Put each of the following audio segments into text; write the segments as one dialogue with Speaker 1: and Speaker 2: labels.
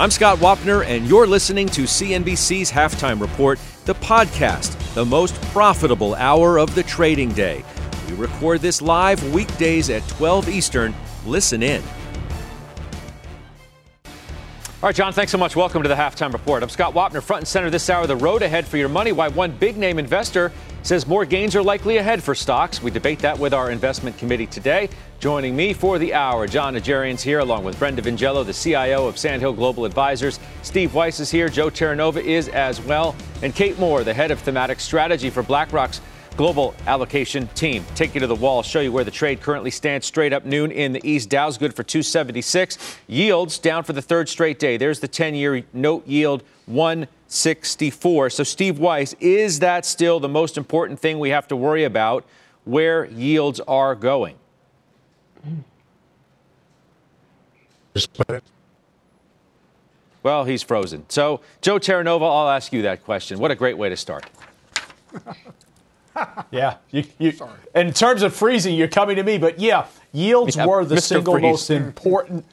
Speaker 1: I'm Scott Wapner, and you're listening to CNBC's Halftime Report, the podcast, the most profitable hour of the trading day. We record this live weekdays at 12 Eastern. Listen in. All right, John, thanks so much. Welcome to the Halftime Report. I'm Scott Wapner, front and center this hour, the road ahead for your money. Why one big name investor says more gains are likely ahead for stocks. We debate that with our investment committee today. Joining me for the hour, John Najarian's here, along with Brenda Vingiello, the CIO of Sandhill Global Advisors. Steve Weiss is here. Joe Terranova is as well. And Kate Moore, the head of thematic strategy for BlackRock's global allocation team. Take you to the wall, show you where the trade currently stands straight up noon in the East. Dow's good for 276. Yields down for the third straight day. There's the 10 year note yield, 164. So, Steve Weiss, is that still the most important thing we have to worry about where yields are going? Well, he's frozen. So, Joe Terranova, I'll ask you that question. What a great way to start.
Speaker 2: yeah. You, you, in terms of freezing, you're coming to me, but yeah, yields yeah, were the Mr. single Freeze. most important.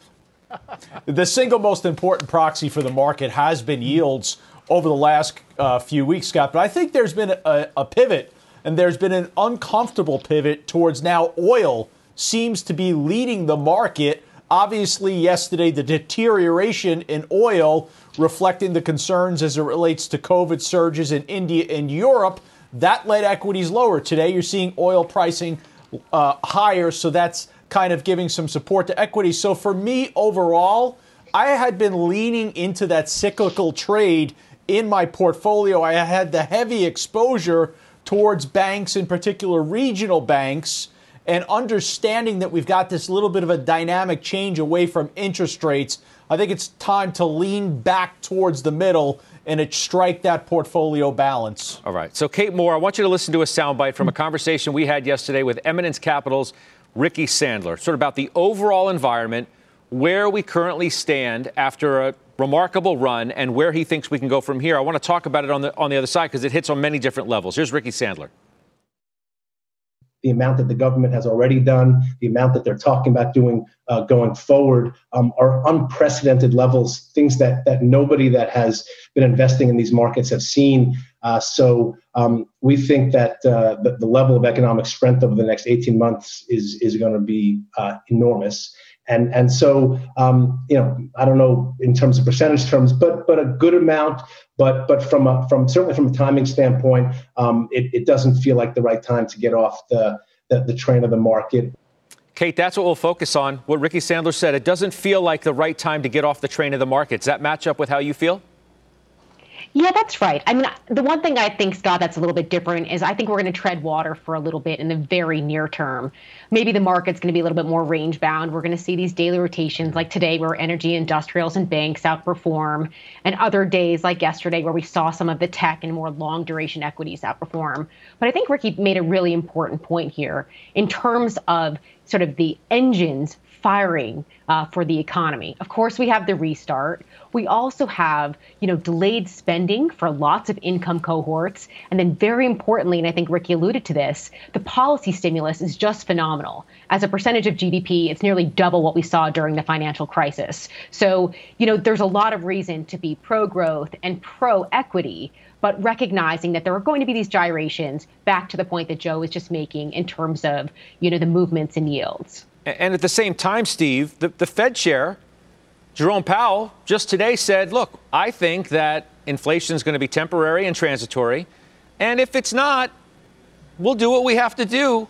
Speaker 2: the single most important proxy for the market has been yields over the last uh, few weeks, Scott. But I think there's been a, a pivot, and there's been an uncomfortable pivot towards now oil seems to be leading the market. Obviously, yesterday, the deterioration in oil reflecting the concerns as it relates to COVID surges in India and Europe that led equities lower. Today, you're seeing oil pricing uh, higher, so that's kind of giving some support to equities. So for me, overall, I had been leaning into that cyclical trade in my portfolio. I had the heavy exposure towards banks, in particular regional banks, and understanding that we've got this little bit of a dynamic change away from interest rates. I think it's time to lean back towards the middle and strike that portfolio balance.
Speaker 1: All right. So, Kate Moore, I want you to listen to a soundbite from a conversation we had yesterday with Eminence Capital's Ricky Sandler, sort of about the overall environment, where we currently stand after a remarkable run, and where he thinks we can go from here. I want to talk about it on the on the other side because it hits on many different levels. Here's Ricky Sandler
Speaker 3: the amount that the government has already done, the amount that they're talking about doing uh, going forward um, are unprecedented levels, things that, that nobody that has been investing in these markets have seen. Uh, so um, we think that uh, the, the, level of economic strength over the next 18 months is, is going to be uh, enormous. And, and so, um, you know, I don't know in terms of percentage terms, but but a good amount. But but from a, from certainly from a timing standpoint, um, it, it doesn't feel like the right time to get off the, the, the train of the market.
Speaker 1: Kate, that's what we'll focus on. What Ricky Sandler said. It doesn't feel like the right time to get off the train of the market. Does that match up with how you feel?
Speaker 4: Yeah, that's right. I mean, the one thing I think, Scott, that's a little bit different is I think we're going to tread water for a little bit in the very near term. Maybe the market's going to be a little bit more range bound. We're going to see these daily rotations like today where energy, industrials, and banks outperform, and other days like yesterday where we saw some of the tech and more long duration equities outperform. But I think Ricky made a really important point here in terms of sort of the engines firing uh, for the economy. Of course, we have the restart. We also have, you know, delayed spending for lots of income cohorts, and then very importantly, and I think Ricky alluded to this, the policy stimulus is just phenomenal. As a percentage of GDP, it's nearly double what we saw during the financial crisis. So, you know, there's a lot of reason to be pro-growth and pro-equity but recognizing that there are going to be these gyrations back to the point that Joe was just making in terms of, you know, the movements in yields.
Speaker 1: And at the same time, Steve, the, the Fed chair, Jerome Powell, just today said, look, I think that inflation is going to be temporary and transitory. And if it's not, we'll do what we have to do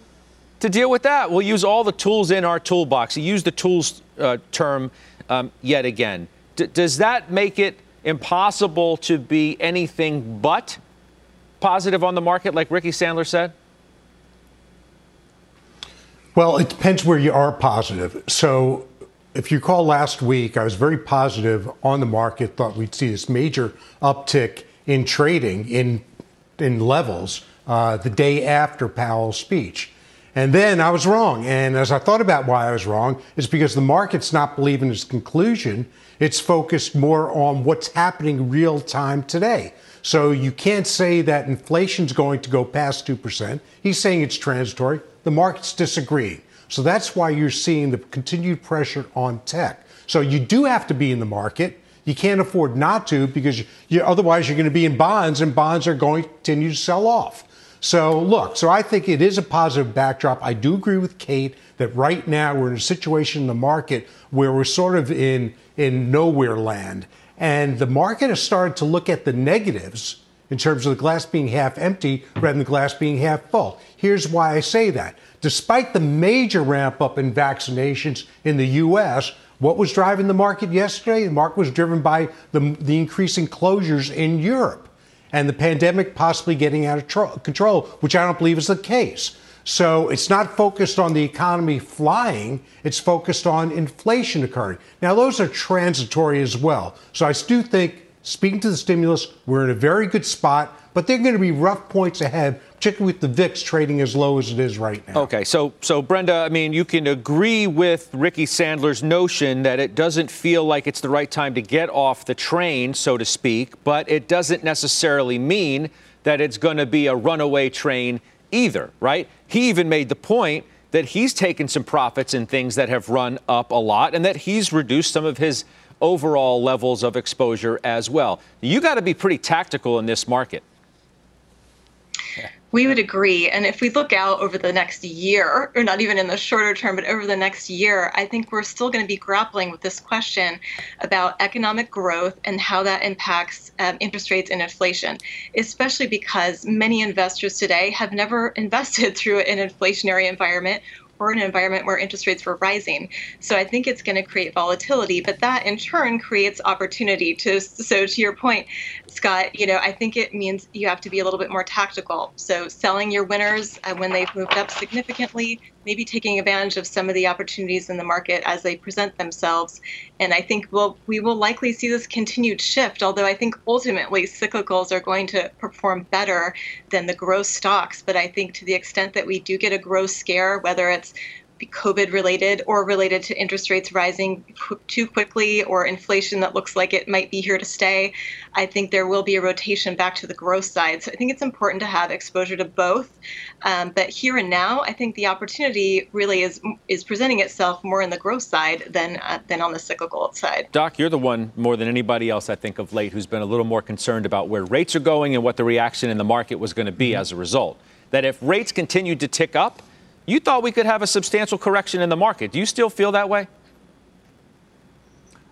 Speaker 1: to deal with that. We'll use all the tools in our toolbox. He used the tools uh, term um, yet again. D- does that make it impossible to be anything but positive on the market, like Ricky Sandler said?
Speaker 5: Well, it depends where you are positive. So if you recall last week, I was very positive on the market, thought we'd see this major uptick in trading in, in levels uh, the day after Powell's speech. And then I was wrong. And as I thought about why I was wrong, it's because the market's not believing his conclusion. It's focused more on what's happening real time today. So you can't say that inflation's going to go past 2%. He's saying it's transitory. The market's disagreeing. So that's why you're seeing the continued pressure on tech. So you do have to be in the market. You can't afford not to because you, you, otherwise you're going to be in bonds and bonds are going to continue to sell off. So, look, so I think it is a positive backdrop. I do agree with Kate that right now we're in a situation in the market where we're sort of in, in nowhere land. And the market has started to look at the negatives in terms of the glass being half empty rather than the glass being half full. Here's why I say that. Despite the major ramp up in vaccinations in the U.S., what was driving the market yesterday? The market was driven by the, the increasing closures in Europe and the pandemic possibly getting out of tro- control, which I don't believe is the case. So it's not focused on the economy flying, it's focused on inflation occurring. Now, those are transitory as well. So I do think, speaking to the stimulus, we're in a very good spot, but they're going to be rough points ahead, particularly with the VIX trading as low as it is right now.
Speaker 1: Okay, so so Brenda, I mean, you can agree with Ricky Sandler's notion that it doesn't feel like it's the right time to get off the train, so to speak, but it doesn't necessarily mean that it's going to be a runaway train either, right? He even made the point that he's taken some profits in things that have run up a lot and that he's reduced some of his overall levels of exposure as well. You got to be pretty tactical in this market.
Speaker 6: We would agree. And if we look out over the next year, or not even in the shorter term, but over the next year, I think we're still going to be grappling with this question about economic growth and how that impacts um, interest rates and inflation, especially because many investors today have never invested through an inflationary environment or an environment where interest rates were rising. So I think it's going to create volatility, but that in turn creates opportunity to so to your point, Scott, you know, I think it means you have to be a little bit more tactical. So selling your winners uh, when they've moved up significantly, maybe taking advantage of some of the opportunities in the market as they present themselves. And I think we'll, we will likely see this continued shift, although I think ultimately cyclicals are going to perform better than the growth stocks. But I think to the extent that we do get a growth scare, whether it's COVID related or related to interest rates rising qu- too quickly or inflation that looks like it might be here to stay, I think there will be a rotation back to the growth side. So I think it's important to have exposure to both. Um, but here and now, I think the opportunity really is is presenting itself more in the growth side than uh, than on the cyclical side.
Speaker 1: Doc, you're the one more than anybody else I think of late who's been a little more concerned about where rates are going and what the reaction in the market was going to be mm-hmm. as a result. That if rates continued to tick up, you thought we could have a substantial correction in the market. Do you still feel that way?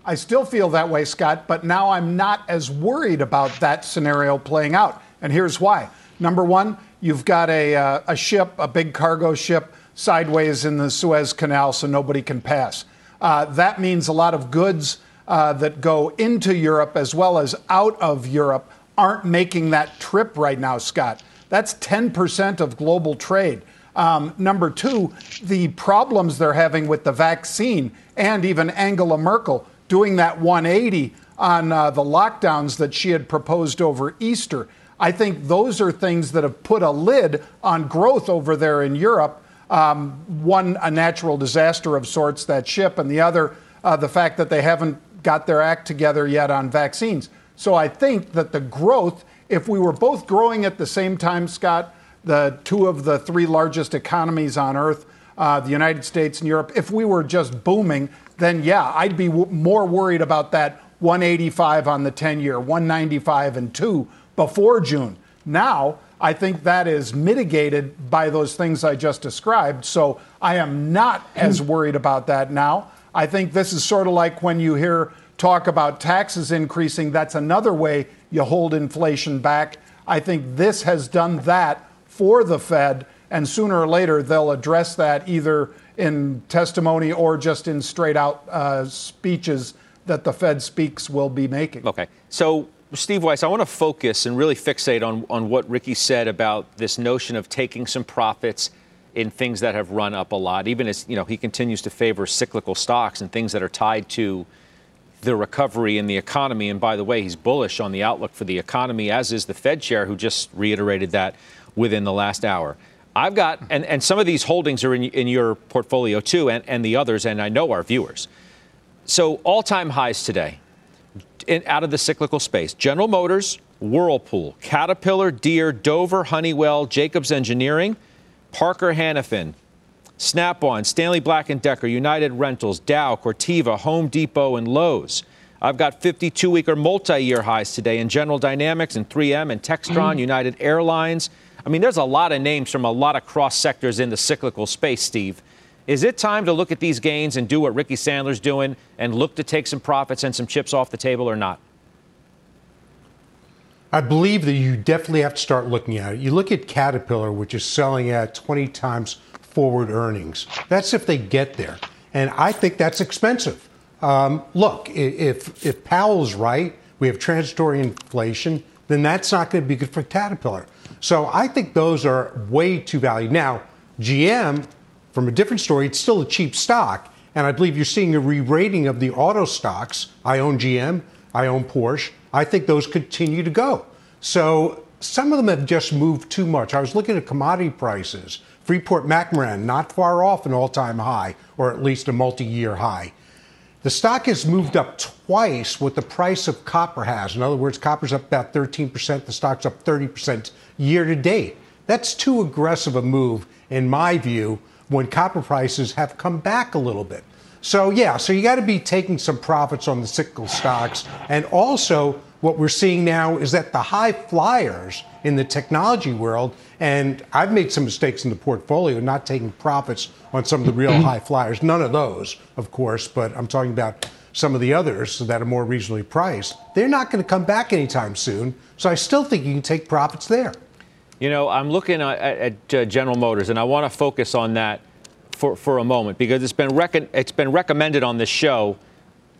Speaker 7: I still feel that way, Scott, but now I'm not as worried about that scenario playing out. And here's why. Number one, you've got a, uh, a ship, a big cargo ship, sideways in the Suez Canal so nobody can pass. Uh, that means a lot of goods uh, that go into Europe as well as out of Europe aren't making that trip right now, Scott. That's 10% of global trade. Um, number two, the problems they're having with the vaccine and even Angela Merkel doing that 180 on uh, the lockdowns that she had proposed over Easter. I think those are things that have put a lid on growth over there in Europe. Um, one, a natural disaster of sorts, that ship, and the other, uh, the fact that they haven't got their act together yet on vaccines. So I think that the growth, if we were both growing at the same time, Scott, the two of the three largest economies on earth, uh, the United States and Europe, if we were just booming, then yeah, I'd be w- more worried about that 185 on the 10 year, 195 and 2 before June. Now, I think that is mitigated by those things I just described. So I am not as worried about that now. I think this is sort of like when you hear talk about taxes increasing, that's another way you hold inflation back. I think this has done that for the Fed, and sooner or later they'll address that either in testimony or just in straight out uh, speeches that the Fed speaks will be making.
Speaker 1: Okay. So, Steve Weiss, I want to focus and really fixate on, on what Ricky said about this notion of taking some profits in things that have run up a lot, even as you know he continues to favor cyclical stocks and things that are tied to the recovery in the economy. And by the way, he's bullish on the outlook for the economy, as is the Fed chair, who just reiterated that within the last hour. I've got, and, and some of these holdings are in, in your portfolio too, and, and the others, and I know our viewers. So, all time highs today in, out of the cyclical space General Motors, Whirlpool, Caterpillar, Deere, Dover, Honeywell, Jacobs Engineering, Parker Hannifin, Snap on, Stanley Black & Decker, United Rentals, Dow, Corteva, Home Depot, and Lowe's. I've got 52-week or multi-year highs today in General Dynamics and 3M and Textron. United Airlines. I mean, there's a lot of names from a lot of cross sectors in the cyclical space, Steve. Is it time to look at these gains and do what Ricky Sandler's doing and look to take some profits and some chips off the table or not?
Speaker 5: I believe that you definitely have to start looking at it. You look at Caterpillar, which is selling at 20 times forward earnings. That's if they get there. And I think that's expensive. Um, look, if, if Powell's right, we have transitory inflation, then that's not going to be good for Caterpillar. So I think those are way too valued. Now, GM, from a different story, it's still a cheap stock. And I believe you're seeing a re rating of the auto stocks. I own GM, I own Porsche. I think those continue to go. So some of them have just moved too much. I was looking at commodity prices. Freeport McMoran, not far off an all time high, or at least a multi year high. The stock has moved up twice what the price of copper has. In other words, copper's up about 13%, the stock's up 30% year to date. That's too aggressive a move, in my view, when copper prices have come back a little bit. So, yeah, so you got to be taking some profits on the cyclical stocks. And also, what we're seeing now is that the high flyers in the technology world, and I've made some mistakes in the portfolio, not taking profits on some of the real high flyers. None of those, of course, but I'm talking about some of the others that are more reasonably priced. They're not going to come back anytime soon. So I still think you can take profits there.
Speaker 1: You know, I'm looking at, at uh, General Motors, and I want to focus on that for, for a moment because it's been, it's been recommended on this show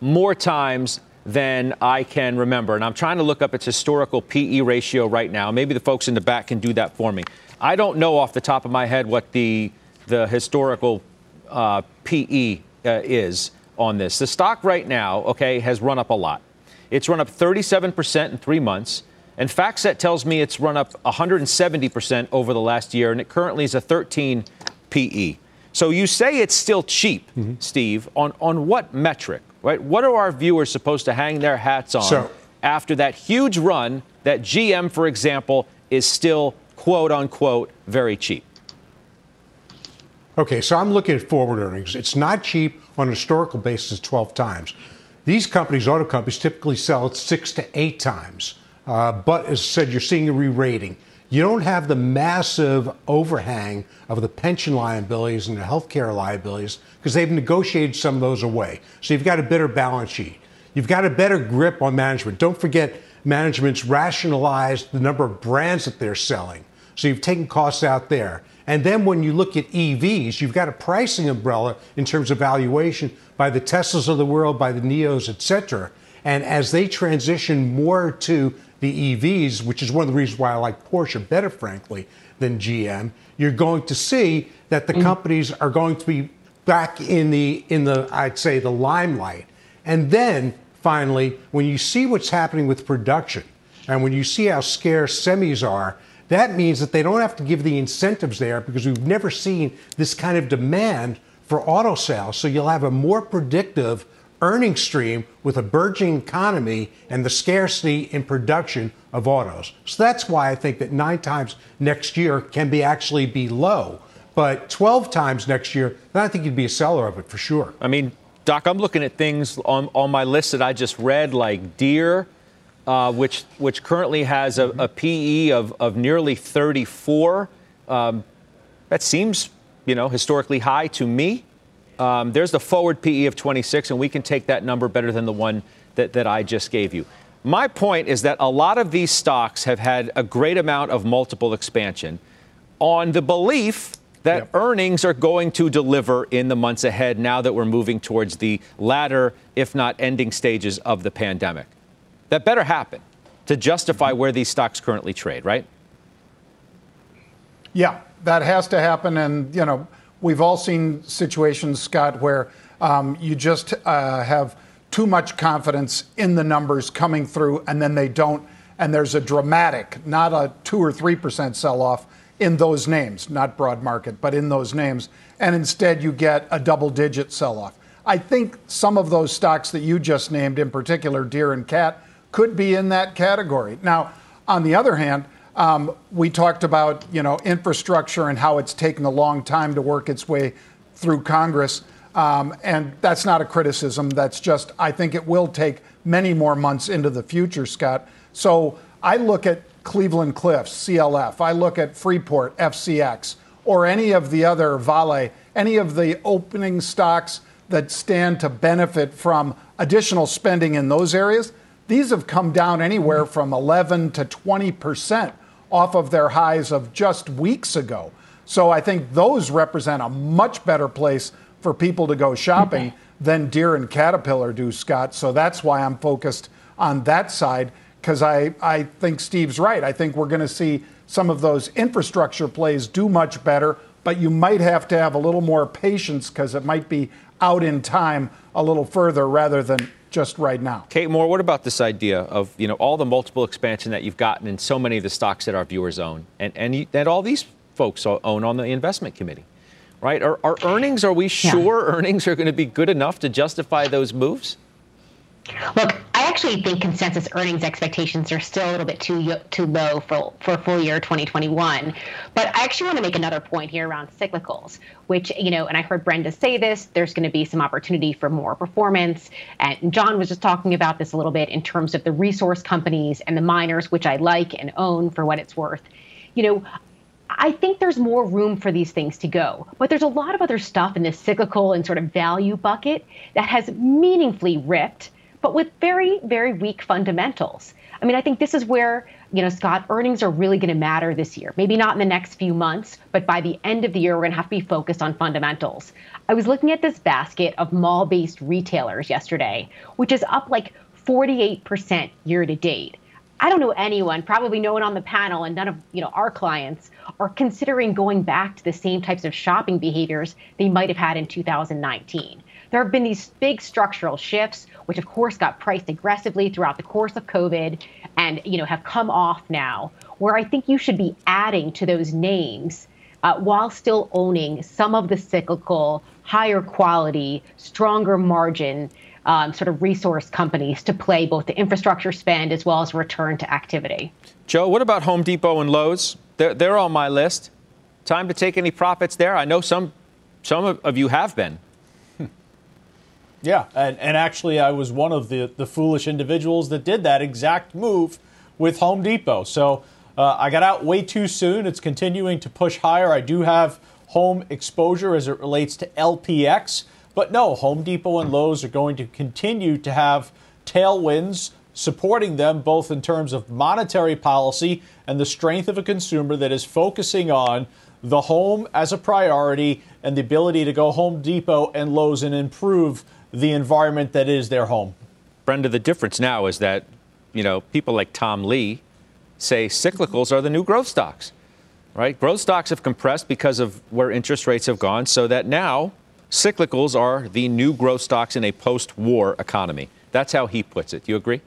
Speaker 1: more times than I can remember. And I'm trying to look up its historical PE ratio right now. Maybe the folks in the back can do that for me. I don't know off the top of my head what the the historical uh, PE uh, is on this. The stock right now, okay, has run up a lot. It's run up 37% in three months. And FactSet tells me it's run up 170% over the last year, and it currently is a 13 PE. So you say it's still cheap, mm-hmm. Steve. On on what metric? right? What are our viewers supposed to hang their hats on so, after that huge run that GM, for example, is still quote unquote very cheap?
Speaker 5: Okay, so I'm looking at forward earnings. It's not cheap on a historical basis 12 times. These companies, auto companies, typically sell at six to eight times. Uh, but as I said, you're seeing a re rating. You don't have the massive overhang of the pension liabilities and the healthcare liabilities because they've negotiated some of those away. So you've got a better balance sheet. You've got a better grip on management. Don't forget, management's rationalized the number of brands that they're selling. So you've taken costs out there. And then when you look at EVs, you've got a pricing umbrella in terms of valuation by the Teslas of the world, by the NIOs, et cetera. And as they transition more to the EVs, which is one of the reasons why I like Porsche better, frankly, than GM, you're going to see that the mm-hmm. companies are going to be back in the in the I'd say the limelight. And then finally, when you see what's happening with production, and when you see how scarce semis are, that means that they don't have to give the incentives there because we've never seen this kind of demand for auto sales. So you'll have a more predictive earning stream with a burgeoning economy and the scarcity in production of autos. So that's why I think that nine times next year can be actually be low. But 12 times next year, then I think you'd be a seller of it for sure.
Speaker 1: I mean, Doc, I'm looking at things on, on my list that I just read, like Deere, uh, which which currently has a, a PE of, of nearly 34. Um, that seems, you know, historically high to me. Um, there's the forward PE of 26, and we can take that number better than the one that, that I just gave you. My point is that a lot of these stocks have had a great amount of multiple expansion on the belief that yep. earnings are going to deliver in the months ahead now that we're moving towards the latter, if not ending stages of the pandemic. That better happen to justify where these stocks currently trade, right?
Speaker 7: Yeah, that has to happen. And, you know, we've all seen situations, Scott, where um, you just uh, have too much confidence in the numbers coming through and then they don't. And there's a dramatic, not a two or 3% sell off in those names, not broad market, but in those names. And instead, you get a double digit sell off. I think some of those stocks that you just named, in particular, Deere and Cat, could be in that category. Now, on the other hand, um, we talked about you know infrastructure and how it's taken a long time to work its way through Congress, um, and that's not a criticism. That's just I think it will take many more months into the future, Scott. So I look at Cleveland Cliffs, CLF. I look at Freeport, FCX, or any of the other Vale, any of the opening stocks that stand to benefit from additional spending in those areas. These have come down anywhere from 11 to 20 percent off of their highs of just weeks ago. So I think those represent a much better place for people to go shopping than Deere and Caterpillar do, Scott. So that's why I'm focused on that side because I, I think Steve's right. I think we're going to see some of those infrastructure plays do much better, but you might have to have a little more patience because it might be out in time a little further rather than just right now.
Speaker 1: Kate Moore, what about this idea of you know all the multiple expansion that you've gotten in so many of the stocks that our viewers own, and and you, that all these folks own on the investment committee, right? Are, are earnings? Are we sure yeah. earnings are going to be good enough to justify those moves?
Speaker 4: Look, I actually think consensus earnings expectations are still a little bit too too low for for full year 2021. But I actually want to make another point here around cyclicals, which you know, and I heard Brenda say this. There's going to be some opportunity for more performance, and John was just talking about this a little bit in terms of the resource companies and the miners, which I like and own for what it's worth. You know, I think there's more room for these things to go. But there's a lot of other stuff in this cyclical and sort of value bucket that has meaningfully ripped but with very, very weak fundamentals. I mean, I think this is where, you know, Scott, earnings are really going to matter this year. Maybe not in the next few months, but by the end of the year, we're going to have to be focused on fundamentals. I was looking at this basket of mall based retailers yesterday, which is up like 48% year to date. I don't know anyone, probably no one on the panel, and none of you know our clients are considering going back to the same types of shopping behaviors they might have had in 2019. There have been these big structural shifts, which of course got priced aggressively throughout the course of COVID and you know have come off now, where I think you should be adding to those names uh, while still owning some of the cyclical, higher quality, stronger margin um, sort of resource companies to play both the infrastructure spend as well as return to activity.
Speaker 1: Joe, what about Home Depot and Lowe's? They're, they're on my list. Time to take any profits there? I know some, some of you have been.
Speaker 2: Yeah, and, and actually, I was one of the, the foolish individuals that did that exact move with Home Depot. So uh, I got out way too soon. It's continuing to push higher. I do have home exposure as it relates to LPX. But no, Home Depot and Lowe's are going to continue to have tailwinds supporting them both in terms of monetary policy and the strength of a consumer that is focusing on the home as a priority and the ability to go Home Depot and Lowe's and improve the environment that is their home.
Speaker 1: Brenda, the difference now is that, you know, people like Tom Lee say cyclicals are the new growth stocks, right? Growth stocks have compressed because of where interest rates have gone, so that now cyclicals are the new growth stocks in a post war economy. That's how he puts it. Do you agree?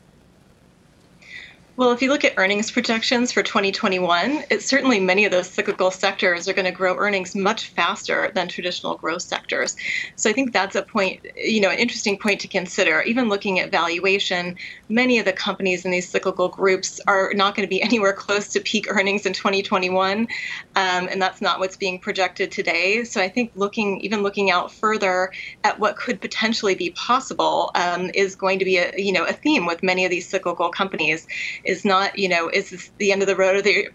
Speaker 6: Well, if you look at earnings projections for 2021, it's certainly many of those cyclical sectors are going to grow earnings much faster than traditional growth sectors. So I think that's a point, you know, an interesting point to consider. Even looking at valuation, many of the companies in these cyclical groups are not going to be anywhere close to peak earnings in 2021, um, and that's not what's being projected today. So I think looking, even looking out further at what could potentially be possible, um, is going to be a, you know, a theme with many of these cyclical companies is not, you know, is this the end of the road or the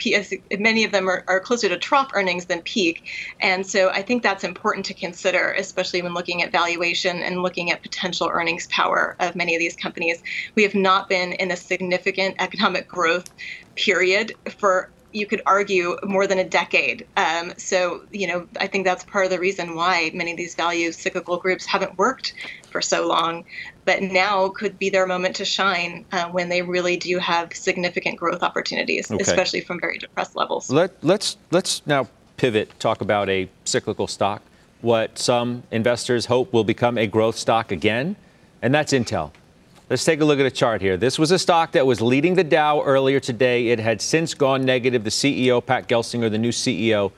Speaker 6: many of them are, are closer to trough earnings than peak. And so I think that's important to consider, especially when looking at valuation and looking at potential earnings power of many of these companies. We have not been in a significant economic growth period for you could argue more than a decade. Um, so, you know, I think that's part of the reason why many of these value cyclical groups haven't worked for so long but now could be their moment to shine uh, when they really do have significant growth opportunities, okay. especially from very depressed levels.
Speaker 1: Let, let's let's now pivot, talk about a cyclical stock, what some investors hope will become a growth stock again, and that's Intel. Let's take a look at a chart here. This was a stock that was leading the Dow earlier today. It had since gone negative. The CEO, Pat Gelsinger, the new CEO,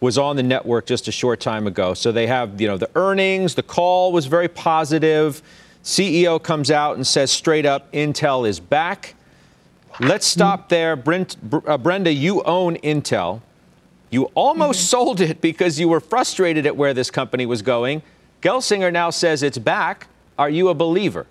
Speaker 1: was on the network just a short time ago. So they have, you know, the earnings, the call was very positive. CEO comes out and says straight up, Intel is back. Let's stop there. Brent, uh, Brenda, you own Intel. You almost mm-hmm. sold it because you were frustrated at where this company was going. Gelsinger now says it's back. Are you a believer?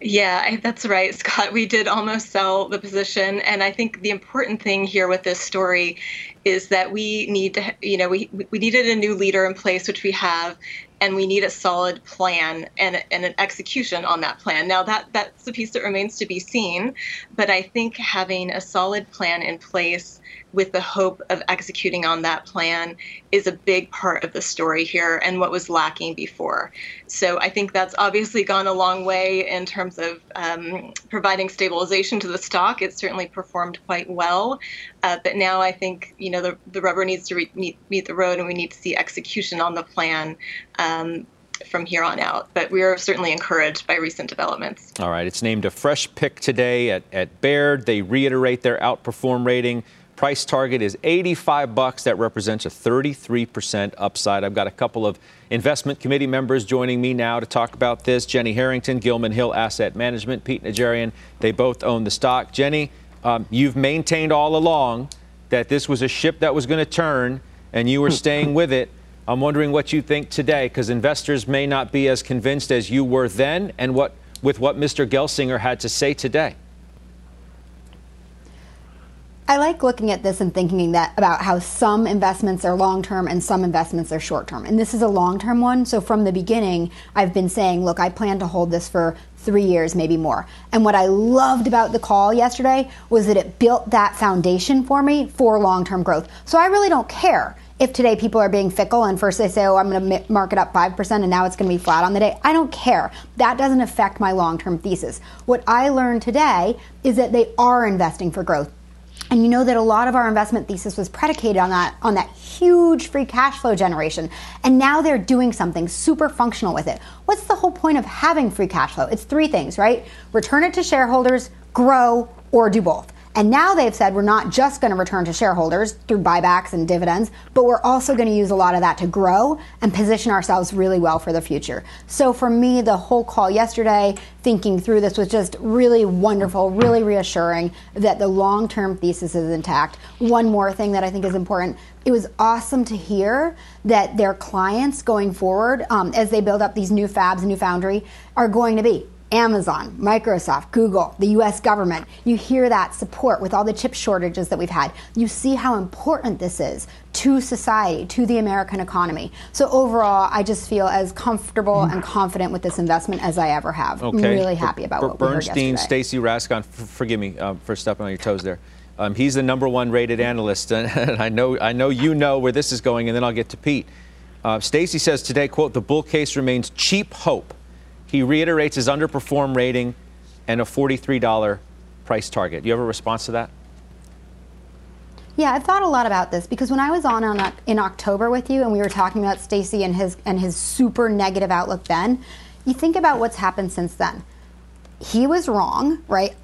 Speaker 6: Yeah, that's right, Scott. We did almost sell the position. And I think the important thing here with this story is that we need to, you know, we, we needed a new leader in place, which we have, and we need a solid plan and, and an execution on that plan. Now, that that's the piece that remains to be seen. But I think having a solid plan in place with the hope of executing on that plan is a big part of the story here and what was lacking before. So I think that's obviously gone a long way in terms of um, providing stabilization to the stock. It certainly performed quite well. Uh, but now I think you know the, the rubber needs to re- meet, meet the road and we need to see execution on the plan. Um, from here on out. But we are certainly encouraged by recent developments.
Speaker 1: All right. It's named a fresh pick today at, at Baird. They reiterate their outperform rating. Price target is 85 bucks. That represents a 33% upside. I've got a couple of investment committee members joining me now to talk about this. Jenny Harrington, Gilman Hill Asset Management, Pete Najarian. They both own the stock. Jenny, um, you've maintained all along that this was a ship that was going to turn, and you were staying with it. I'm wondering what you think today, because investors may not be as convinced as you were then, and what with what Mr. Gelsinger had to say today.
Speaker 8: I like looking at this and thinking that about how some investments are long term and some investments are short term. And this is a long term one. So from the beginning, I've been saying, look, I plan to hold this for three years, maybe more. And what I loved about the call yesterday was that it built that foundation for me for long term growth. So I really don't care if today people are being fickle and first they say, oh, I'm going to mark it up 5% and now it's going to be flat on the day. I don't care. That doesn't affect my long term thesis. What I learned today is that they are investing for growth. And you know that a lot of our investment thesis was predicated on that on that huge free cash flow generation. And now they're doing something super functional with it. What's the whole point of having free cash flow? It's three things, right? Return it to shareholders, grow, or do both. And now they've said we're not just going to return to shareholders through buybacks and dividends, but we're also going to use a lot of that to grow and position ourselves really well for the future. So for me, the whole call yesterday, thinking through this was just really wonderful, really reassuring that the long term thesis is intact. One more thing that I think is important it was awesome to hear that their clients going forward, um, as they build up these new fabs, new foundry, are going to be Amazon, Microsoft, Google, the US government. You hear that support with all the chip shortages that we've had. You see how important this is to society, to the American economy. So overall, I just feel as comfortable and confident with this investment as I ever have. Okay. I'm really happy about what
Speaker 1: Bernstein, Stacy Rasgon, f- forgive me um, for stepping on your toes there. Um, he's the number one rated analyst, and, I know I know you know where this is going, and then I'll get to Pete. Uh, Stacy says today, quote, the bull case remains cheap hope he reiterates his underperform rating and a $43 price target. Do you have a response to that?
Speaker 8: Yeah, I've thought a lot about this because when I was on, on in October with you and we were talking about Stacy and his and his super negative outlook then, you think about what's happened since then. He was wrong, right?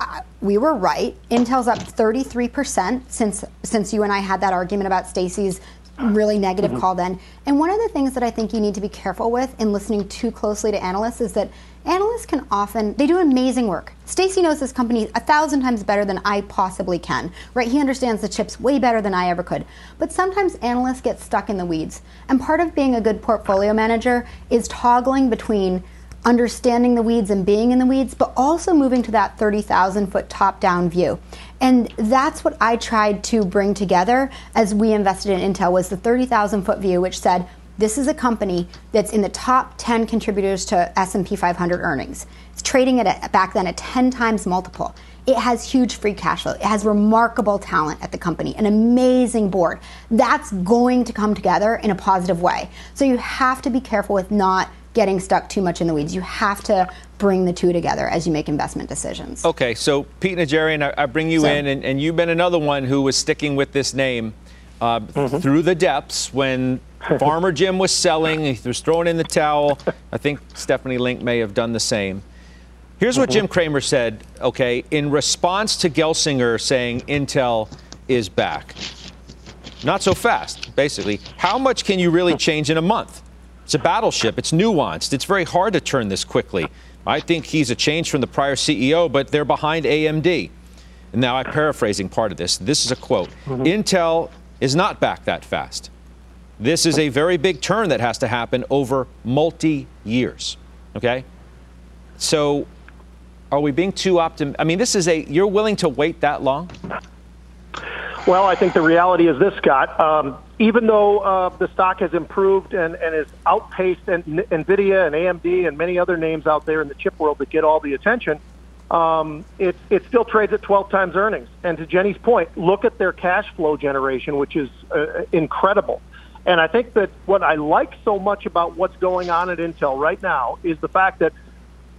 Speaker 8: We were right. Intel's up 33% since since you and I had that argument about Stacy's really negative mm-hmm. call then. And one of the things that I think you need to be careful with in listening too closely to analysts is that analysts can often they do amazing work. Stacy knows this company a thousand times better than I possibly can. Right? He understands the chips way better than I ever could. But sometimes analysts get stuck in the weeds. And part of being a good portfolio manager is toggling between understanding the weeds and being in the weeds, but also moving to that 30,000 foot top down view. And that's what I tried to bring together as we invested in Intel was the 30,000 foot view, which said, this is a company that's in the top 10 contributors to S&P 500 earnings. It's trading at a, back then a 10 times multiple. It has huge free cash flow. It has remarkable talent at the company, an amazing board. That's going to come together in a positive way. So you have to be careful with not getting stuck too much in the weeds. You have to bring the two together as you make investment decisions.
Speaker 1: Okay, so Pete Najarian, I, I bring you so, in, and, and, you've been another one who was sticking with this name. uh, mm-hmm. through the depths when Farmer Jim was selling. He was throwing in the towel. I think Stephanie Link may have done the same. Here's what mm-hmm. Jim Cramer said, okay, in response to Gelsinger saying Intel is back. Not so fast, basically. How much can you really change in a month? It's a battleship, it's nuanced, it's very hard to turn this quickly. I think he's a change from the prior CEO, but they're behind AMD. And now I'm paraphrasing part of this. This is a quote mm-hmm. Intel is not back that fast. This is a very big turn that has to happen over multi years. Okay? So are we being too optimistic? I mean, this is a, you're willing to wait that long?
Speaker 9: Well, I think the reality is this, Scott. Um, even though uh, the stock has improved and, and has outpaced and, NVIDIA and AMD and many other names out there in the chip world that get all the attention, um, it, it still trades at 12 times earnings. And to Jenny's point, look at their cash flow generation, which is uh, incredible. And I think that what I like so much about what's going on at Intel right now is the fact that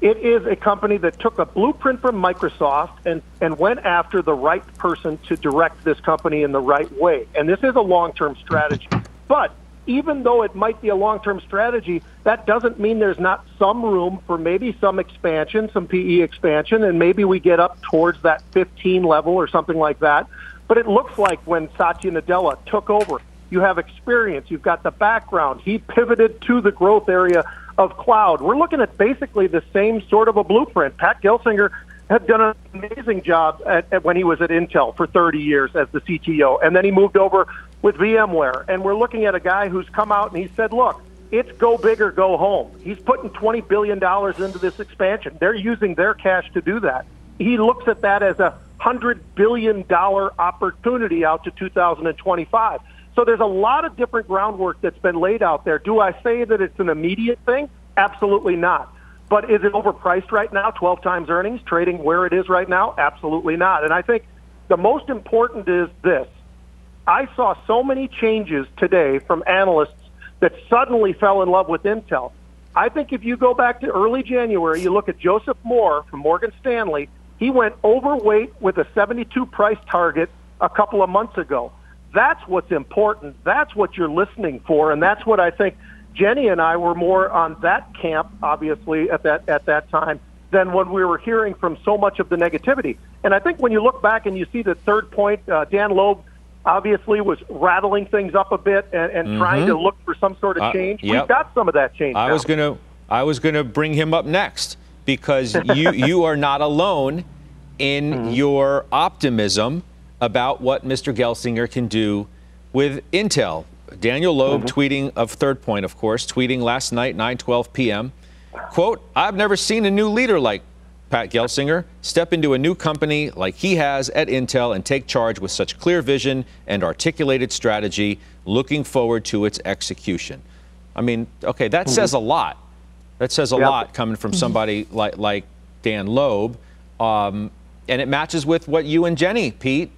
Speaker 9: it is a company that took a blueprint from Microsoft and, and went after the right person to direct this company in the right way. And this is a long term strategy. But even though it might be a long term strategy, that doesn't mean there's not some room for maybe some expansion, some PE expansion, and maybe we get up towards that 15 level or something like that. But it looks like when Satya Nadella took over, you have experience, you've got the background. He pivoted to the growth area of cloud. We're looking at basically the same sort of a blueprint. Pat Gelsinger had done an amazing job at, at when he was at Intel for 30 years as the CTO, and then he moved over with VMware. And we're looking at a guy who's come out and he said, "Look, it's go big or go home." He's putting 20 billion dollars into this expansion. They're using their cash to do that. He looks at that as a hundred billion dollar opportunity out to 2025. So there's a lot of different groundwork that's been laid out there. Do I say that it's an immediate thing? Absolutely not. But is it overpriced right now, 12 times earnings, trading where it is right now? Absolutely not. And I think the most important is this. I saw so many changes today from analysts that suddenly fell in love with Intel. I think if you go back to early January, you look at Joseph Moore from Morgan Stanley, he went overweight with a 72 price target a couple of months ago. That's what's important. That's what you're listening for, and that's what I think Jenny and I were more on that camp, obviously at that at that time, than when we were hearing from so much of the negativity. And I think when you look back and you see the third point, uh, Dan Loeb obviously was rattling things up a bit and, and mm-hmm. trying to look for some sort of uh, change. Uh, yep. We've got some of that change.
Speaker 1: I
Speaker 9: now.
Speaker 1: was gonna I was gonna bring him up next because you you are not alone in mm-hmm. your optimism about what Mr. Gelsinger can do with Intel. Daniel Loeb mm-hmm. tweeting of Third Point, of course, tweeting last night, 9:12 p.m. "Quote: I've never seen a new leader like Pat Gelsinger step into a new company like he has at Intel and take charge with such clear vision and articulated strategy. Looking forward to its execution." I mean, okay, that mm-hmm. says a lot. That says a yep. lot coming from somebody like like Dan Loeb, um, and it matches with what you and Jenny, Pete,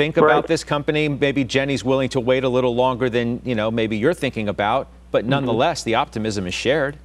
Speaker 1: think right. about this company. Maybe Jenny's willing to wait a little longer than you know maybe you're thinking about, but mm-hmm. nonetheless, mm-hmm. the optimism is shared.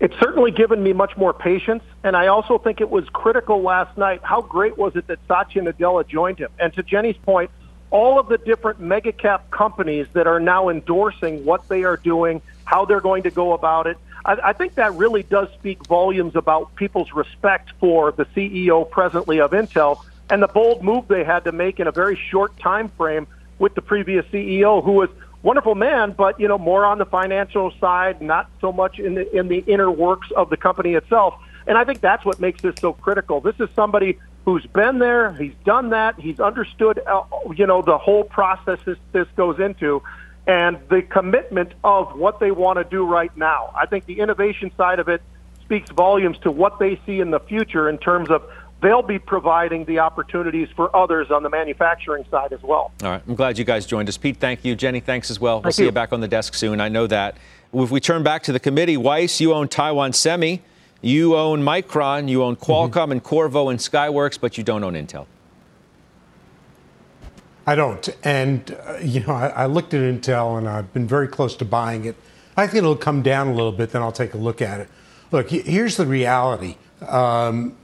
Speaker 9: It's certainly given me much more patience, and I also think it was critical last night. How great was it that Satya Nadella joined him? And to Jenny's point, all of the different mega cap companies that are now endorsing what they are doing, how they're going to go about it. I, I think that really does speak volumes about people's respect for the CEO presently of Intel and the bold move they had to make in a very short time frame with the previous CEO, who was wonderful man, but you know more on the financial side, not so much in the in the inner works of the company itself. And I think that's what makes this so critical. This is somebody who's been there, he's done that, he's understood, uh, you know, the whole process this, this goes into, and the commitment of what they want to do right now. I think the innovation side of it speaks volumes to what they see in the future in terms of they'll be providing the opportunities for others on the manufacturing side as well.
Speaker 1: All right. I'm glad you guys joined us. Pete, thank you. Jenny, thanks as well. We'll see you. you back on the desk soon. I know that. If we turn back to the committee, Weiss, you own Taiwan Semi, you own Micron, you own Qualcomm mm-hmm. and Qorvo and Skyworks, but you don't own Intel.
Speaker 5: I don't. And, uh, you know, I, I, looked at Intel and I've been very close to buying it. I think it'll come down a little bit, then I'll take a look at it. Look, here's the reality. Um,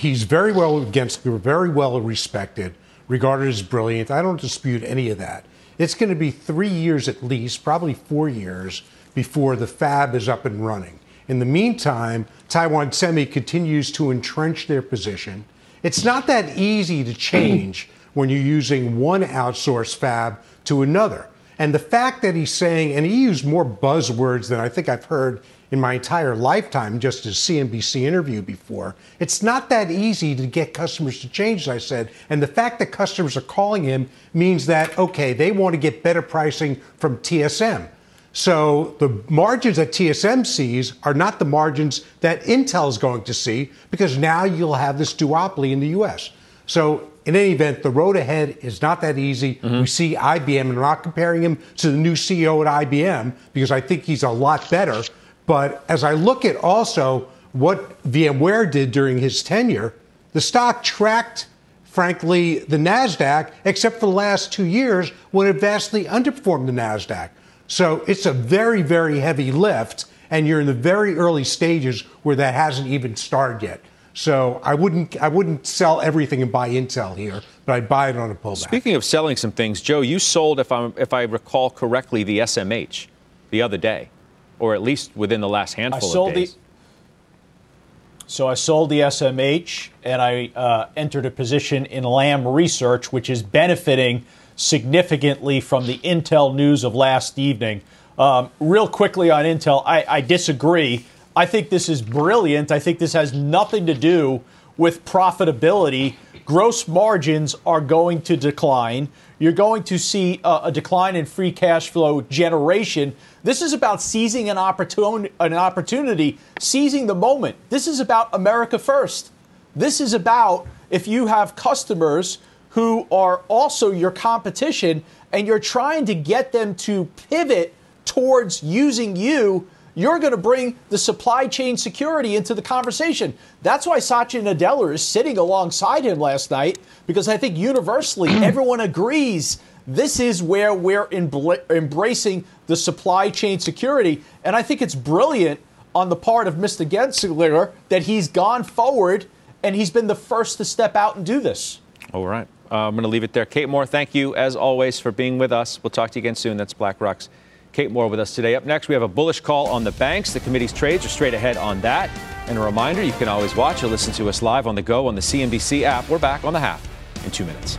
Speaker 5: he's very well against, very well respected, regarded as brilliant. I don't dispute any of that. it's going to be three years at least, probably four years, before the fab is up and running. In the meantime, Taiwan Semi continues to entrench their position. It's not that easy to change when you're using one outsourced fab to another. And the fact that he's saying, and he used more buzzwords than I think I've heard in my entire lifetime, just a CNBC interview before, it's not that easy to get customers to change, as I said. And the fact that customers are calling him means that, okay, they want to get better pricing from TSM. So the margins that TSM sees are not the margins that Intel is going to see because now you'll have this duopoly in the US. So in any event, the road ahead is not that easy. Mm-hmm. We see IBM, and I'm not comparing him to the new CEO at IBM because I think he's a lot better. But as I look at also what VMware did during his tenure, the stock tracked, frankly, the NASDAQ, except for the last two years when it vastly underperformed the NASDAQ. So it's a very, very heavy lift, and you're in the very early stages where that hasn't even started yet. So I wouldn't I wouldn't sell everything and buy Intel here, but I'd buy it on a pullback.
Speaker 1: Speaking of selling some things, Joe, you sold, if I if I recall correctly, the SMH the other day, or at least within the last handful
Speaker 2: I sold
Speaker 1: of days.
Speaker 2: The, so I sold the SMH and I uh, entered a position in Lam Research, which is benefiting significantly from the Intel news of last evening. Um, real quickly on Intel, I, I disagree. I think this is brilliant. I think this has nothing to do with profitability. Gross margins are going to decline. You're going to see a, a, decline in free cash flow generation. This is about seizing an, opportun- an opportunity, seizing the moment. This is about America first. This is about if you have customers who are also your competition and you're trying to get them to pivot towards using you, you're going to bring the supply chain security into the conversation. That's why Satya Nadella is sitting alongside him last night because I think universally everyone agrees this is where we're embracing the supply chain security. And I think it's brilliant on the part of Mr. Gelsinger that he's gone forward and he's been the first to step out and do this.
Speaker 1: All right. Uh, I'm going to leave it there. Kate Moore, thank you as always for being with us. We'll talk to you again soon. That's BlackRock's Kate Moore with us today. Up next, we have a bullish call on the banks. The committee's trades are straight ahead on that. And a reminder, you can always watch or listen to us live on the go on the CNBC app. We're back on the half in two minutes.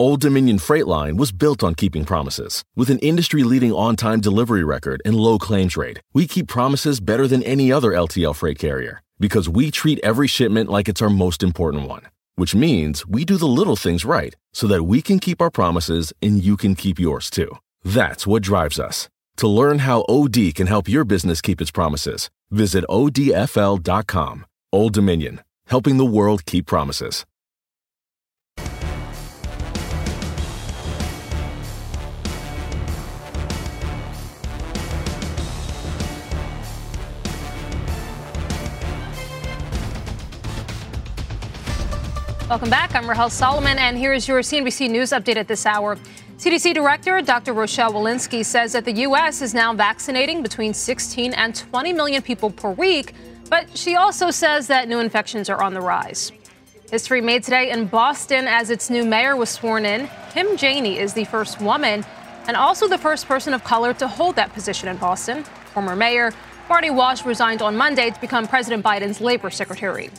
Speaker 10: Old Dominion Freight Line was built on keeping promises. With an industry leading on time delivery record and low claims rate, we keep promises better than any other LTL freight carrier because we treat every shipment like it's our most important one, which means we do the little things right so that we can keep our promises and you can keep yours too. That's what drives us. To learn how OD can help your business keep its promises, visit odfl.com. Old Dominion, helping the world keep promises.
Speaker 11: Welcome back. I'm Rahel Solomon, and here's your CNBC News update at this hour. CDC Director Dr. Rochelle Walensky says that the U.S. is now vaccinating between 16 and 20 million people per week, but she also says that new infections are on the rise. History made today in Boston as its new mayor was sworn in. Kim Janey is the first woman and also the first person of color to hold that position in Boston. Former mayor Marty Walsh resigned on Monday to become President Biden's labor secretary.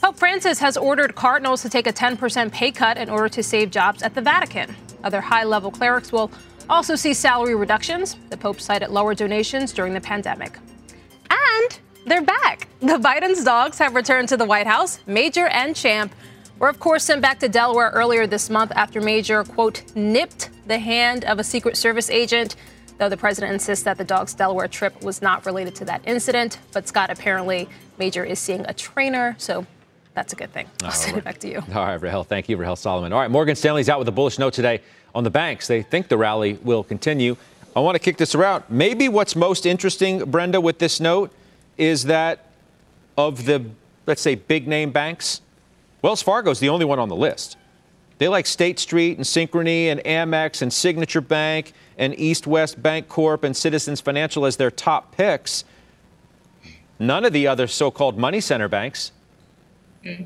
Speaker 11: Pope Francis has ordered cardinals to take a 10% pay cut in order to save jobs at the Vatican. Other high level clerics will also see salary reductions. The Pope cited lower donations during the pandemic. And they're back. The Biden's dogs have returned to the White House. Major and Champ were, of course, sent back to Delaware earlier this month after Major, quote, nipped the hand of a Secret Service agent. Though the president insists that the dog's Delaware trip was not related to that incident. But Scott, apparently, Major is seeing a trainer, so that's a good thing. I'll send right. it back to you.
Speaker 1: All right, Rahel. Thank you, Rahel Solomon. All right, Morgan Stanley's out with a bullish note today on the banks. They think the rally will continue. I want to kick this around. Maybe what's most interesting, Brenda, with this note is that of the, let's say, big name banks, Wells Fargo is the only one on the list. They like State Street and Synchrony and Amex and Signature Bank and East West Bancorp and Citizens Financial as their top picks. None of the other so called money center banks
Speaker 6: Mm-hmm.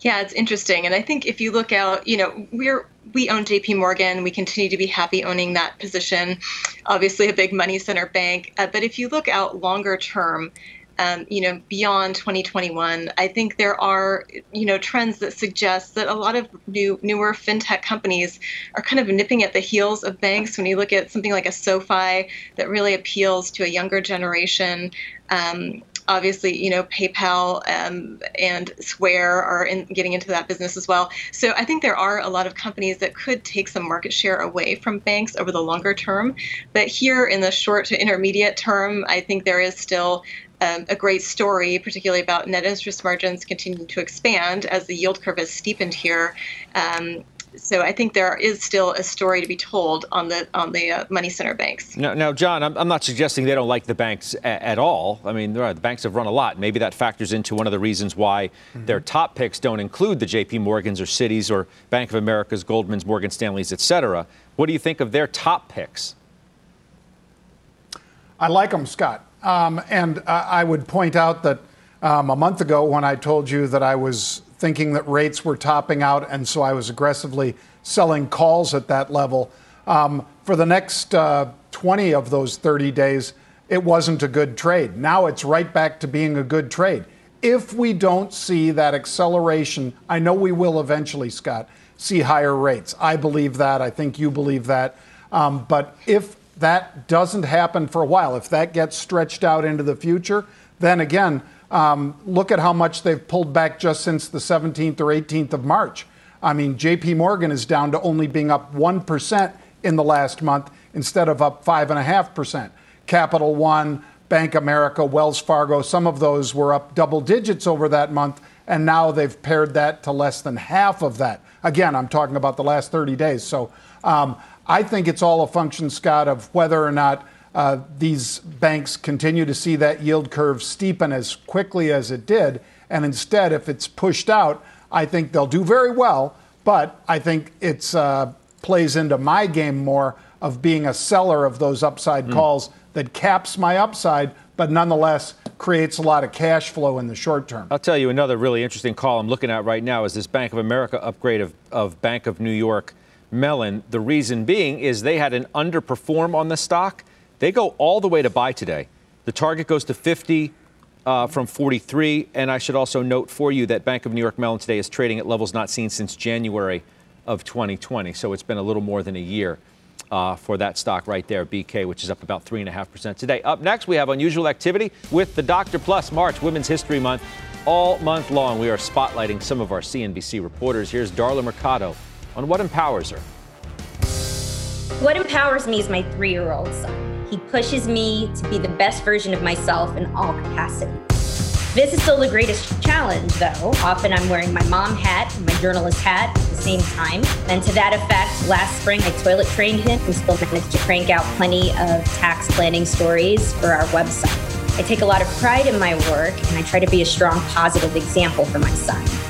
Speaker 6: Yeah, it's interesting. And I think if you look out, you know, we're we own JP Morgan. We continue to be happy owning that position. Obviously, a big money center bank. Uh, but if you look out longer term, um, you know, beyond 2021, I think there are, you know, trends that suggest that a lot of new, newer fintech companies are kind of nipping at the heels of banks. When you look at something like a SoFi that really appeals to a younger generation, um, obviously, you know, PayPal um, and Square are in, getting into that business as well. So I think there are a lot of companies that could take some market share away from banks over the longer term. But here in the short to intermediate term, I think there is still um, a great story, particularly about net interest margins continuing to expand as the yield curve has steepened here. Um, so I think there is still a story to be told on the on the uh, money center banks.
Speaker 1: Now, now Jon, I'm, I'm, not suggesting they don't like the banks a, at all. I mean, the banks have run a lot. Maybe that factors into one of the reasons why mm-hmm. their top picks don't include the J.P. Morgans or Citis or Bank of America's, Goldman's, Morgan Stanley's, et cetera. What do you think of their top picks?
Speaker 7: I like them, Scott. Um, and I would point out that um, a month ago, when I told you that I was thinking that rates were topping out, and so I was aggressively selling calls at that level. Um, for the next uh, 20 of those 30 days, it wasn't a good trade. Now it's right back to being a good trade. If we don't see that acceleration, I know we will eventually, Scott, see higher rates. I believe that. I think you believe that. Um, but if that doesn't happen for a while, if that gets stretched out into the future, then again, um, look at how much they've pulled back just since the 17th or 18th of March. I mean, JP Morgan is down to only being up 1% in the last month instead of up 5.5%. Capital One, Bank America, Wells Fargo, some of those were up double digits over that month, and now they've pared that to less than half of that. Again, I'm talking about the last 30 days. So um, I think it's all a function, Scott, of whether or not uh, these banks continue to see that yield curve steepen as quickly as it did. And instead, if it's pushed out, I think they'll do very well. But I think it uh, plays into my game more of being a seller of those upside mm. calls that caps my upside, but nonetheless creates a lot of cash flow in the short term.
Speaker 1: I'll tell you another really interesting call I'm looking at right now is this Bank of America upgrade of, of Bank of New York Mellon. The reason being is they had an underperform on the stock they go all the way to buy today. The target goes to 50 uh, from 43. And I should also note for you that Bank of New York Mellon today is trading at levels not seen since January of 2020. So it's been a little more than a year. Uh, for that stock right there, BK, which is up about 3.5% today. Up next, we have unusual activity with the Dr. Plus March Women's History Month. All month long, we are spotlighting some of our CNBC reporters. Here's Darla Mercado on what empowers her.
Speaker 12: What empowers me is my three year old son. He pushes me to be the best version of myself in all capacity. This is still the greatest challenge, though. Often I'm wearing my mom hat and my journalist hat at the same time. And to that effect, last spring I toilet trained him and still managed to crank out plenty of tax planning stories for our website. I take a lot of pride in my work and I try to be a strong, positive example for my son.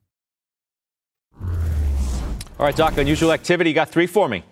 Speaker 1: All right, Doc, unusual activity. You got three for me.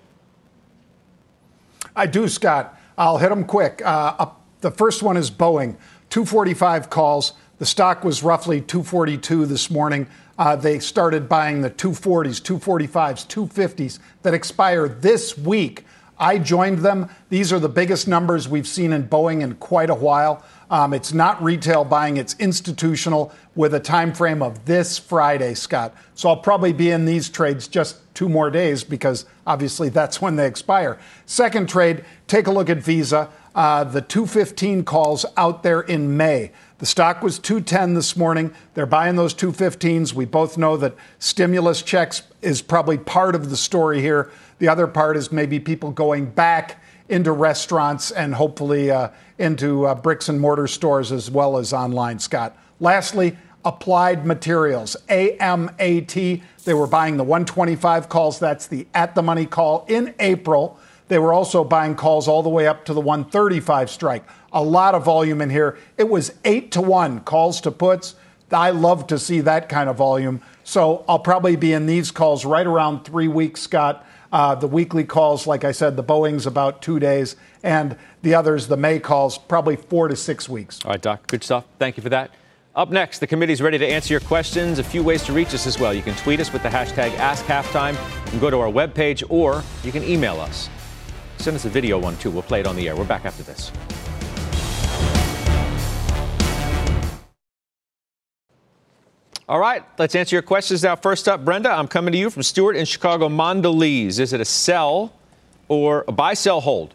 Speaker 7: I do, Scott. I'll hit them quick. Uh, the first one is Boeing. 245 calls. The stock was roughly 242 this morning. Uh, they started buying the 240s, 245s, 250s that expire this week. I joined them. These are the biggest numbers we've seen in Boeing in quite a while. Um, it's not retail buying; it's institutional with a time frame of this Friday, Scott. So I'll probably be in these trades just two more days because obviously that's when they expire. Second trade, take a look at Visa. Uh, the 215 calls out there in May. The stock was 210 this morning. They're buying those 215s. We both know that stimulus checks is probably part of the story here. The other part is maybe people going back into restaurants and hopefully uh, into uh, bricks and mortar stores as well as online, Scott. Lastly, Applied Materials, AMAT. They were buying the 125 calls. That's the at the money call in April. They were also buying calls all the way up to the 135 strike a lot of volume in here. It was eight to one calls to puts. I love to see that kind of volume. So I'll probably be in these calls right around three weeks, Scott. Uh, the weekly calls, like I said, the Boeing's about two days, and the others, the May calls, probably four to six weeks.
Speaker 1: All right, Doc, good stuff. Thank you for that. Up next, the committee's ready to answer your questions. A few ways to reach us as well. You can tweet us with the hashtag AskHalftime. You can go to our webpage, or you can email us. Send us a video one, too. We'll play it on the air. We're back after this. All right, let's answer your questions now. First up, Brenda, I'm coming to you from Stuart in Chicago. Mondelez, is it a sell or a buy, sell, hold?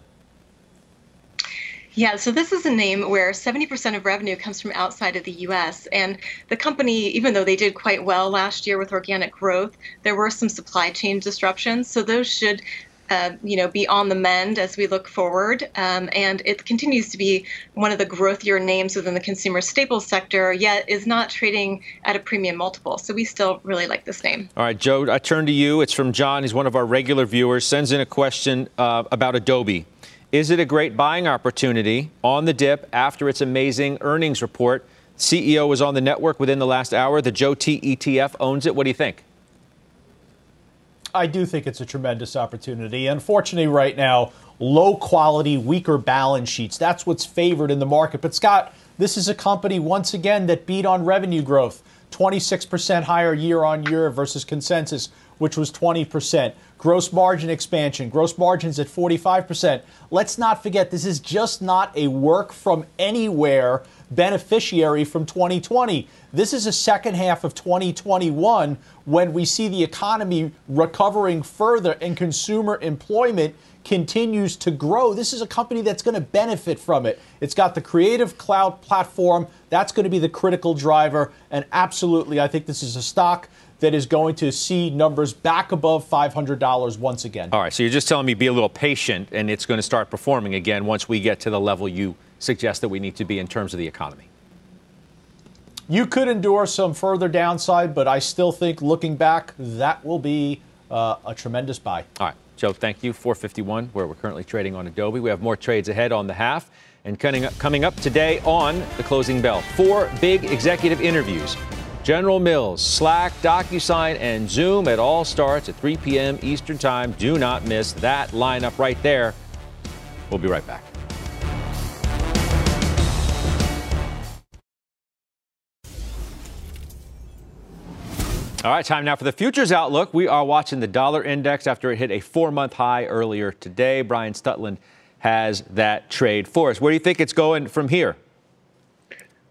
Speaker 6: Yeah, so this is a name where 70% of revenue comes from outside of the US. And the company, even though they did quite well last year with organic growth, there were some supply chain disruptions. So those should uh, you know, be on the mend as we look forward. Um, and it continues to be one of the growthier names within the consumer staples sector, yet is not trading at a premium multiple. So we still really like this name.
Speaker 1: All right, Joe, I turn to you. It's from John. He's one of our regular viewers. Sends in a question uh, about Adobe. Is it a great buying opportunity on the dip after its amazing earnings report? CEO was on the network within the last hour. The Joe T ETF owns it. What do you think?
Speaker 2: I do think it's a tremendous opportunity. Unfortunately, right now, low quality, weaker balance sheets. That's what's favored in the market. But, Scott, this is a company, once again, that beat on revenue growth 26% higher year on year versus consensus, which was 20%. Gross margin expansion, gross margins at 45%. Let's not forget, this is just not a work from anywhere beneficiary from 2020. This is a second half of 2021 when we see the economy recovering further and consumer employment continues to grow. This is a company that's going to benefit from it. It's got the creative cloud platform. That's going to be the critical driver. And absolutely, I think this is a stock that is going to see numbers back above $500 once again.
Speaker 1: All right, so you're just telling me be a little patient and it's going to start performing again once we get to the level you suggest that we need to be in terms of the economy.
Speaker 2: You could endure some further downside, but I still think looking back, that will be uh, a tremendous buy.
Speaker 1: All right, Joe, thank you. 451, where we're currently trading on Adobe. We have more trades ahead on the half. And coming up, coming up today on the closing bell, four big executive interviews. General Mills, Slack, DocuSign, and Zoom. It all starts at 3 p.m. Eastern Time. Do not miss that lineup right there. We'll be right back. All right, time now for the futures outlook. We are watching the dollar index after it hit a four month high earlier today. Brian Stutland has that trade for us. Where do you think it's going from here?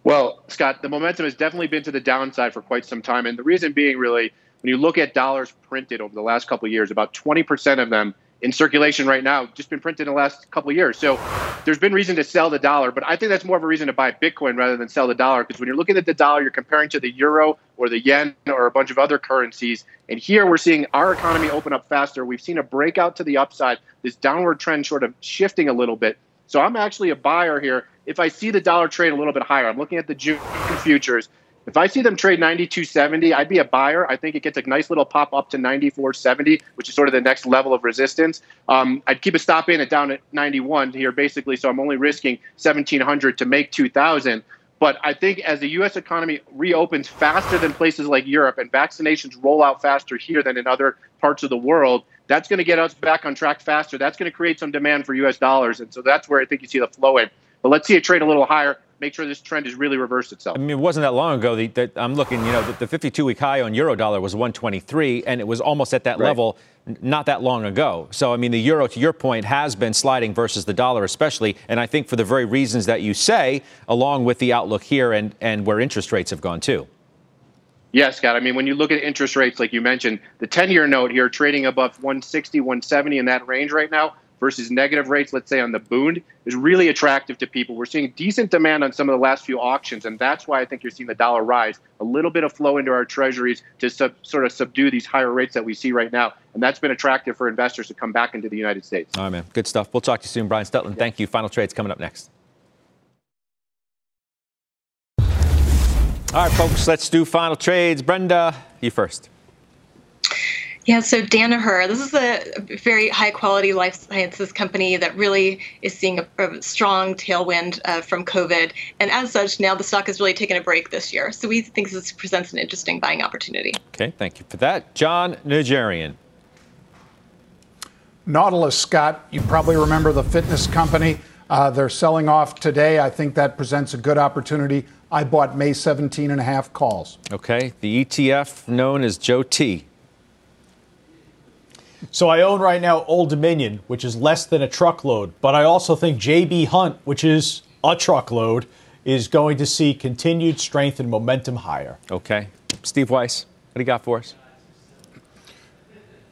Speaker 13: Well, Scott, the momentum has definitely been to the downside for quite some time. And the reason being, really, when you look at dollars printed over the last couple of years, about 20% of them in circulation right now, just been printed in the last couple of years. So there's been reason to sell the dollar, but I think that's more of a reason to buy Bitcoin rather than sell the dollar because when you're looking at the dollar, you're comparing to the euro or the yen or a bunch of other currencies. And here we're seeing our economy open up faster. We've seen a breakout to the upside, this downward trend sort of shifting a little bit. So I'm actually a buyer here. If I see the dollar trade a little bit higher, I'm looking at the June futures. If I see them trade 92.70, I'd be a buyer. I think it gets a nice little pop up to 94.70, which is sort of the next level of resistance. Um, I'd keep a stop in it down at 91 here, basically. So I'm only risking 1,700 to make 2,000. But I think as the U.S. economy reopens faster than places like Europe and vaccinations roll out faster here than in other parts of the world, that's going to get us back on track faster. That's going to create some demand for U.S. dollars. And so that's where I think you see the flow in. But let's see it trade a little higher make sure this trend has really reversed itself.
Speaker 1: I mean, it wasn't that long ago that I'm looking, you know, the 52 week high on euro dollar was 123, and it was almost at that right. level not that long ago. So, I mean, the euro, to your point, has been sliding versus the dollar, especially. And I think for the very reasons that you say, along with the outlook here and, and where interest rates have gone too.
Speaker 13: Yes, Scott. I mean, when you look at interest rates, like you mentioned, the 10 year note here trading above 160, 170 in that range right now versus negative rates, let's say on the Bund, is really attractive to people. We're seeing decent demand on some of the last few auctions, and that's why I think you're seeing the dollar rise. A little bit of flow into our treasuries to sub, sort of subdue these higher rates that we see right now, and that's been attractive for investors to come back into the United States.
Speaker 1: All right, man. Good stuff. We'll talk to you soon, Brian Stutland. Thank you. Final trades coming up next. All right, folks, let's do final trades. Brenda, you first.
Speaker 6: Yeah, so Danaher, this is a very high quality life sciences company that really is seeing a, a strong tailwind uh, from COVID. And as such, now the stock has really taken a break this year. So we think this presents an interesting buying opportunity.
Speaker 1: Okay, thank you for that. Jon Najarian.
Speaker 7: Nautilus, Scott, you probably remember the fitness company. Uh, they're selling off today. I think that presents a good opportunity. I bought May 17 and a half calls.
Speaker 1: Okay, the ETF known as Joe T.
Speaker 2: So I own right now Old Dominion, which is less than a truckload, but I also think JB Hunt, which is a truckload, is going to see continued strength and momentum higher.
Speaker 1: Okay. Steve Weiss, what do you got for us?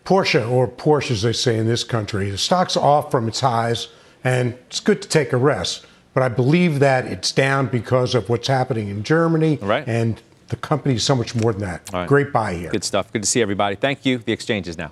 Speaker 5: Porsche, or Porsche as they say in this country, the stock's off from its highs, and it's good to take a rest. But I believe that it's down because of what's happening in Germany,
Speaker 1: right.
Speaker 5: and the company is so much more than that. Right. Great buy here.
Speaker 1: Good stuff. Good to see everybody. Thank you. The exchange is now.